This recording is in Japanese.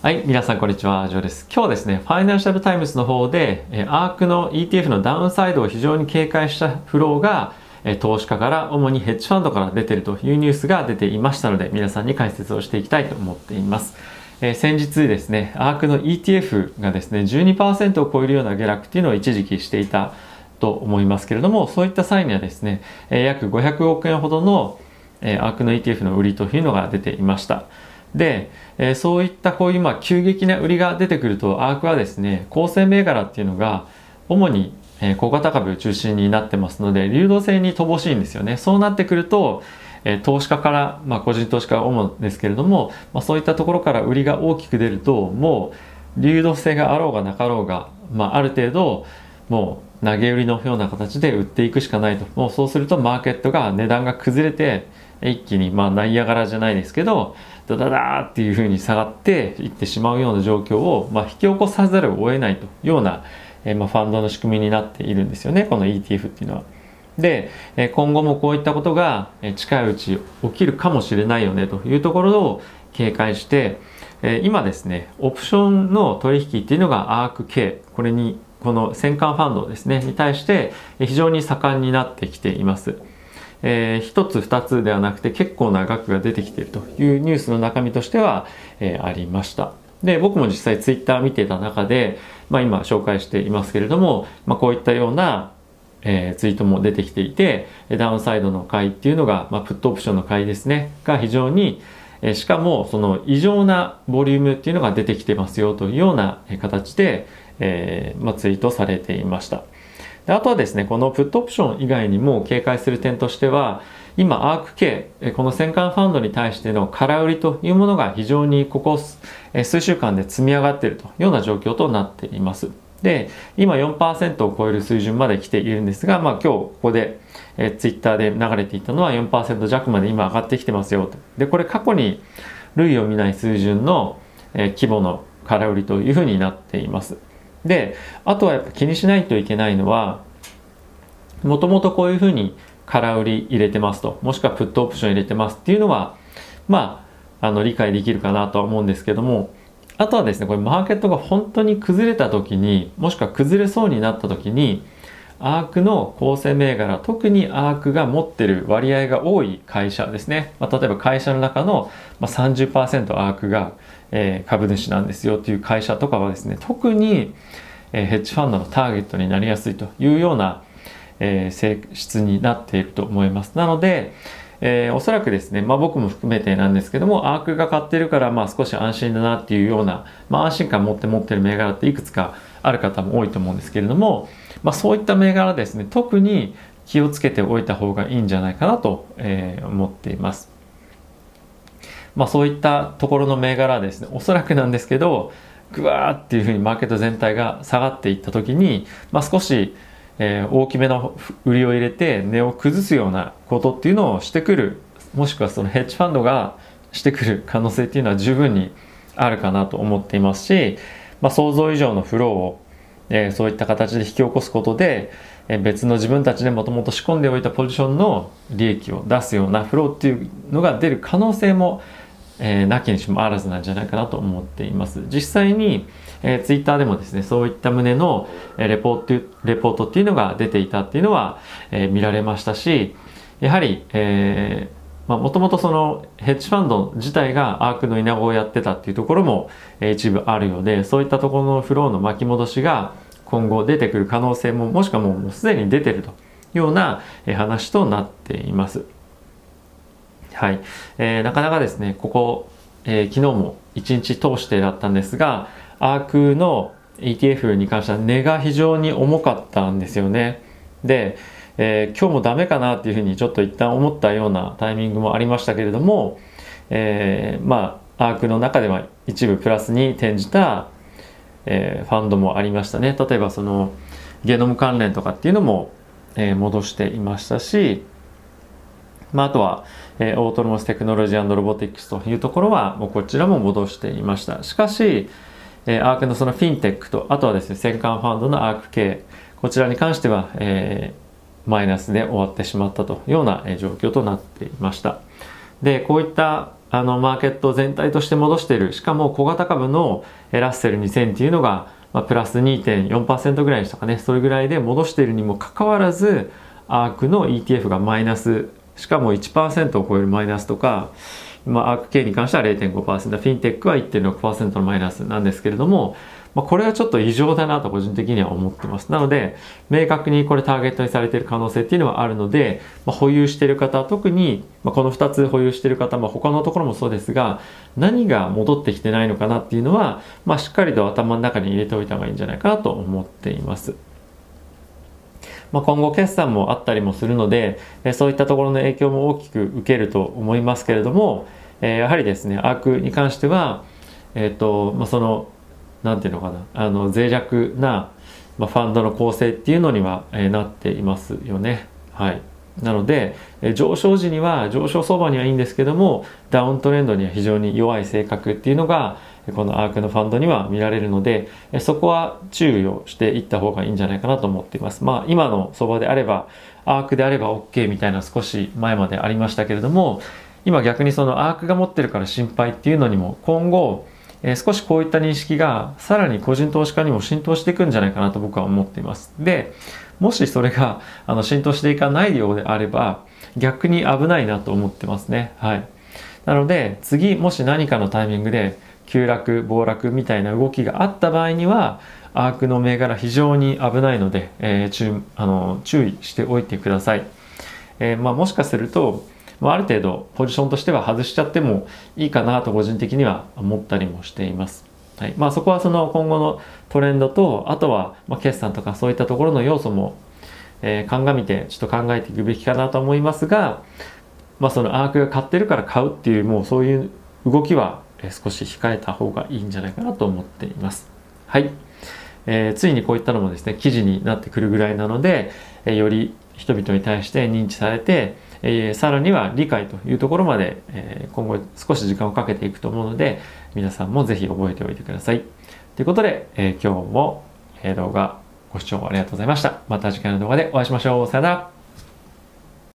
はい、皆さんこんにちは、ジョーです。今日はですね、ファイナンシャルタイムズの方で、アークの ETF のダウンサイドを非常に警戒したフローが、投資家から主にヘッジファンドから出てるというニュースが出ていましたので、皆さんに解説をしていきたいと思っています。えー、先日ですね、アークの ETF がですね、12%を超えるような下落っていうのを一時期していたと思いますけれども、そういった際にはですね、え約500億円ほどの、えアークの ETF の売りというのが出ていました。で、えー、そういったこういうまあ急激な売りが出てくるとアークはですね構成銘柄っていうのが主に、えー、小型株中心になってますので流動性に乏しいんですよね。そうなってくると、えー、投資家から、まあ、個人投資家は主ですけれども、まあ、そういったところから売りが大きく出るともう流動性があろうがなかろうが、まあ、ある程度もう投げ売りのような形で売っていくしかないと。もうそうするとマーケットが値段が崩れて一気にまあナイアガラじゃないですけどダダダーっていう風に下がっていってしまうような状況を、まあ、引き起こさざるを得ないというような、え、まあ、ファンドの仕組みになっているんですよね。この ETF っていうのは。で今後もこういったことが近いうち起きるかもしれないよねというところを警戒して今ですねオプションの取引っていうのがアーク K これにこの戦艦ファンドですねに対して非常に盛んになってきています。えー、1つ2つではなくて結構な額が出てきているというニュースの中身としては、えー、ありました。で僕も実際ツイッター見てた中で、まあ、今紹介していますけれども、まあ、こういったような、えー、ツイートも出てきていてダウンサイドの買いっていうのが、まあ、プットオプションの買いですねが非常にえしかもその異常なボリュームっていうのが出てきてますよというような形で、えーまあ、ツイートされていました。であとはですね、このプットオプション以外にも警戒する点としては、今、アーク系、この戦艦ファンドに対しての空売りというものが非常にここ数週間で積み上がっているというような状況となっています。で、今4%を超える水準まで来ているんですが、まあ今日ここで、えツイッターで流れていたのは4%弱まで今上がってきてますよと。で、これ過去に類を見ない水準の、え規模の空売りというふうになっています。であとはやっぱ気にしないといけないのはもともとこういうふうに空売り入れてますともしくはプットオプション入れてますっていうのはまああの理解できるかなとは思うんですけどもあとはですねこれマーケットが本当に崩れた時にもしくは崩れそうになった時にアークの構成銘柄特にアークが持ってる割合が多い会社ですね、まあ、例えば会社の中の30%アークがえー、株主なんですよという会社とかはですね特に、えー、ヘッジファンドのターゲットになりやすいというような、えー、性質になっていると思いますなので、えー、おそらくですね、まあ、僕も含めてなんですけどもアークが買ってるから、まあ、少し安心だなっていうような、まあ、安心感持って持ってる銘柄っていくつかある方も多いと思うんですけれども、まあ、そういった銘柄ですね特に気をつけておいた方がいいんじゃないかなと、えー、思っています。まあ、そういったところの銘柄はですねおそらくなんですけどグワーっていうふうにマーケット全体が下がっていった時に、まあ、少し、えー、大きめの売りを入れて値を崩すようなことっていうのをしてくるもしくはそのヘッジファンドがしてくる可能性っていうのは十分にあるかなと思っていますし、まあ、想像以上のフローを、えー、そういった形で引き起こすことで、え、別の自分たちでもともと仕込んでおいたポジションの利益を出すようなフローっていうのが出る可能性もえー、なきにしもあらずなんじゃないかなと思っています。実際に、えー、ツイッターでもですね、そういった旨の、えー、レポート、レポートっていうのが出ていたっていうのは、えー、見られましたし、やはり、えー、まあ、もともとそのヘッジファンド自体がアークの稲子をやってたっていうところも、えー、一部あるようで、そういったところのフローの巻き戻しが今後出てくる可能性も、もしくはもうすでに出てるというような、話となっています。はい。えー、なかなかですね、ここ、えー、昨日も一日通してだったんですが、アークの ETF に関しては値が非常に重かったんですよね。で、えー、今日もダメかなっていうふうにちょっと一旦思ったようなタイミングもありましたけれども、えー、まあ、アークの中では一部プラスに転じた、えー、ファンドもありましたね。例えばそのゲノム関連とかっていうのも、え、戻していましたし、まあ、あとは、えー、 Autonomous Technology Robotics というところは、もうこちらも戻していました。しかし、えー、アークのそのフィンテックと、あとはですね、旗艦ファンドのアーク K、こちらに関しては、えー、マイナスで終わってしまったというような、えー、状況となっていました。で、こういった、あのマーケット全体として戻しているしかも小型株のラッセル2000っていうのが、まあ、プラス2.4%ぐらいでしたかねそれぐらいで戻しているにもかかわらずアークの ETF がマイナスしかも1%を超えるマイナスとか、まあ、アーク系に関しては0.5%フィンテックは1.6%のマイナスなんですけれどもまあ、これはちょっと異常だなと個人的には思ってます。なので、明確にこれターゲットにされている可能性っていうのはあるので、まあ、保有している方、特に、まあ、この2つ保有している方、まあ、他のところもそうですが、何が戻ってきてないのかなっていうのは、まあ、しっかりと頭の中に入れておいた方がいいんじゃないかなと思っています。まあ、今後決算もあったりもするので、そういったところの影響も大きく受けると思いますけれども、えやはりですね、アークに関しては、えっ、ー、と、まあ、そのなんていうのかなあの脆弱な、まあ、ファンドの構成っていうのには、えー、なっていますよね。はい、なので、え、上昇時には上昇相場にはいいんですけどもダウントレンドには非常に弱い性格っていうのがこのアークのファンドには見られるので、そこは注意をしていった方がいいんじゃないかなと思っています。まあ今の相場であればアークであれば OK みたいな少し前までありましたけれども今逆にそのアークが持ってるから心配っていうのにも今後え、少しこういった認識がさらに個人投資家にも浸透していくんじゃないかなと僕は思っています。で、もしそれがあの浸透していかないようであれば逆に危ないなと思ってますね。はい。なので次もし何かのタイミングで急落、暴落みたいな動きがあった場合にはアークの銘柄非常に危ないので、えー、注あの注意しておいてください。えー、まあ、もしかするとまあ、ある程度ポジションとしては外しちゃってもいいかなと個人的には思ったりもしています。はいまあ、そこはその今後のトレンドとあとはま決算とかそういったところの要素も、えー、鑑みてちょっと考えていくべきかなと思いますが、まあ、そのアークが買ってるから買うっていうもうそういう動きは少し控えた方がいいんじゃないかなと思っています。はい、えー、ついにこういったのもですね記事になってくるぐらいなので、えー、より人々に対して認知されてえー、さらには理解というところまで、えー、今後少し時間をかけていくと思うので皆さんもぜひ覚えておいてください。ということで、えー、今日も動画ご視聴ありがとうございました。また次回の動画でお会いしましょう。さよなら。